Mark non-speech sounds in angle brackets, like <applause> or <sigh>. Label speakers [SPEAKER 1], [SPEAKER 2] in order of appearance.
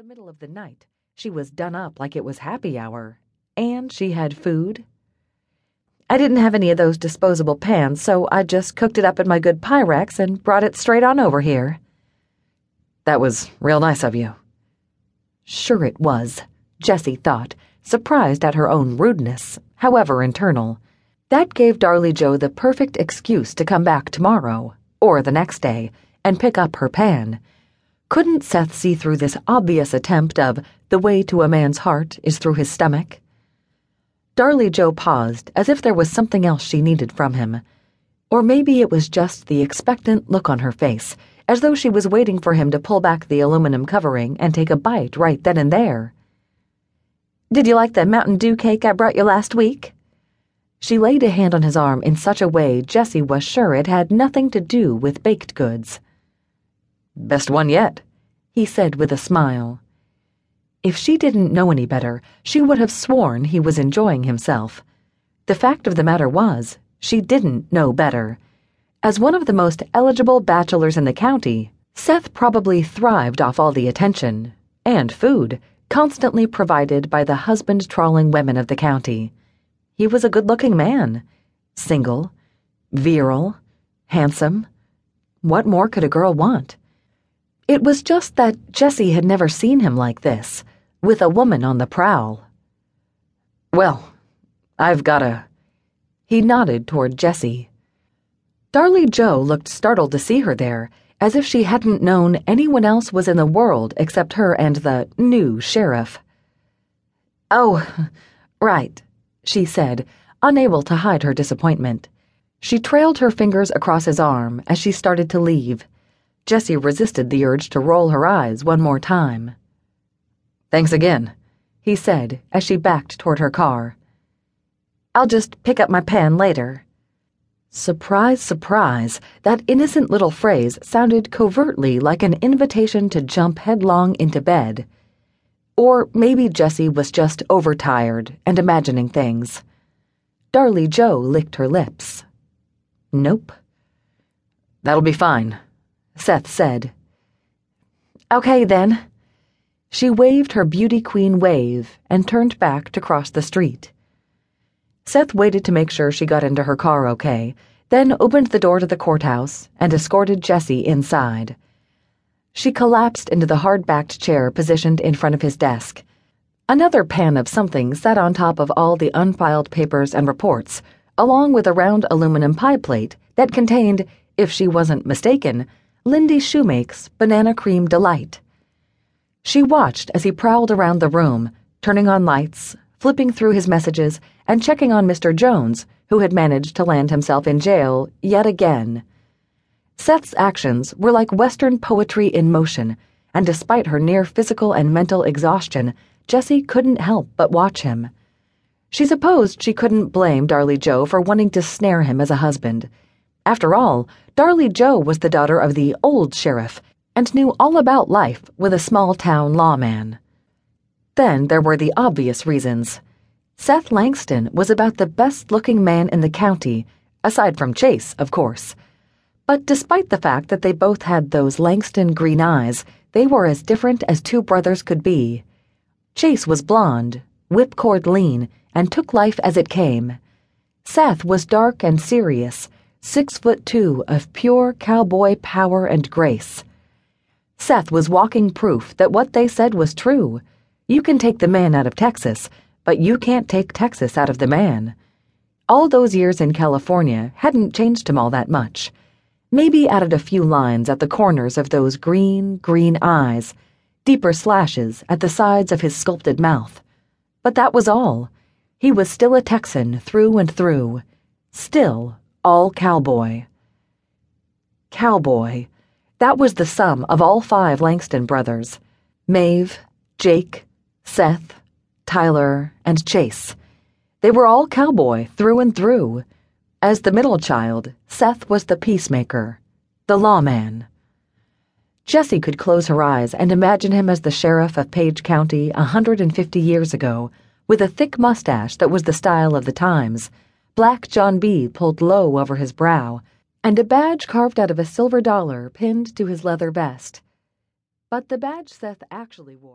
[SPEAKER 1] the middle of the night. She was done up like it was happy hour. And she had food. I didn't have any of those disposable pans, so I just cooked it up in my good Pyrex and brought it straight on over here.
[SPEAKER 2] That was real nice of you.
[SPEAKER 1] Sure it was, Jessie thought, surprised at her own rudeness, however internal. That gave Darlie Joe the perfect excuse to come back tomorrow, or the next day, and pick up her pan. Couldn't Seth see through this obvious attempt of the way to a man's heart is through his stomach? Darlie Joe paused, as if there was something else she needed from him. Or maybe it was just the expectant look on her face, as though she was waiting for him to pull back the aluminum covering and take a bite right then and there. Did you like that Mountain Dew cake I brought you last week? She laid a hand on his arm in such a way Jessie was sure it had nothing to do with baked goods.
[SPEAKER 2] Best one yet,
[SPEAKER 1] he said with a smile. If she didn't know any better, she would have sworn he was enjoying himself. The fact of the matter was, she didn't know better. As one of the most eligible bachelors in the county, Seth probably thrived off all the attention and food constantly provided by the husband trawling women of the county. He was a good looking man, single, virile, handsome. What more could a girl want? It was just that Jessie had never seen him like this, with a woman on the prowl.
[SPEAKER 2] Well, I've got a.
[SPEAKER 1] He nodded toward Jessie. Darlie Joe looked startled to see her there, as if she hadn't known anyone else was in the world except her and the new sheriff. Oh, <laughs> right, she said, unable to hide her disappointment. She trailed her fingers across his arm as she started to leave. Jessie resisted the urge to roll her eyes one more time.
[SPEAKER 2] Thanks again,
[SPEAKER 1] he said as she backed toward her car. I'll just pick up my pan later. Surprise, surprise, that innocent little phrase sounded covertly like an invitation to jump headlong into bed. Or maybe Jessie was just overtired and imagining things. Darlie Joe licked her lips. Nope.
[SPEAKER 2] That'll be fine.
[SPEAKER 1] Seth said. Okay, then. She waved her beauty queen wave and turned back to cross the street. Seth waited to make sure she got into her car okay, then opened the door to the courthouse and escorted Jessie inside. She collapsed into the hard backed chair positioned in front of his desk. Another pan of something sat on top of all the unfiled papers and reports, along with a round aluminum pie plate that contained, if she wasn't mistaken, Lindy Shoemake's Banana Cream Delight. She watched as he prowled around the room, turning on lights, flipping through his messages, and checking on Mr. Jones, who had managed to land himself in jail yet again. Seth's actions were like Western poetry in motion, and despite her near physical and mental exhaustion, Jessie couldn't help but watch him. She supposed she couldn't blame Darlie Joe for wanting to snare him as a husband. After all, Darlie Joe was the daughter of the old sheriff and knew all about life with a small town lawman. Then there were the obvious reasons. Seth Langston was about the best looking man in the county, aside from Chase, of course. But despite the fact that they both had those Langston green eyes, they were as different as two brothers could be. Chase was blond, whipcord lean, and took life as it came. Seth was dark and serious six foot two of pure cowboy power and grace. Seth was walking proof that what they said was true. You can take the man out of Texas, but you can't take Texas out of the man. All those years in California hadn't changed him all that much. Maybe added a few lines at the corners of those green, green eyes, deeper slashes at the sides of his sculpted mouth. But that was all. He was still a Texan through and through. Still all cowboy. Cowboy. That was the sum of all five Langston brothers Maeve, Jake, Seth, Tyler, and Chase. They were all cowboy through and through. As the middle child, Seth was the peacemaker, the lawman. Jessie could close her eyes and imagine him as the sheriff of Page County a hundred and fifty years ago, with a thick mustache that was the style of the times black John B. pulled low over his brow, and a badge carved out of a silver dollar pinned to his leather vest. But the badge Seth actually wore.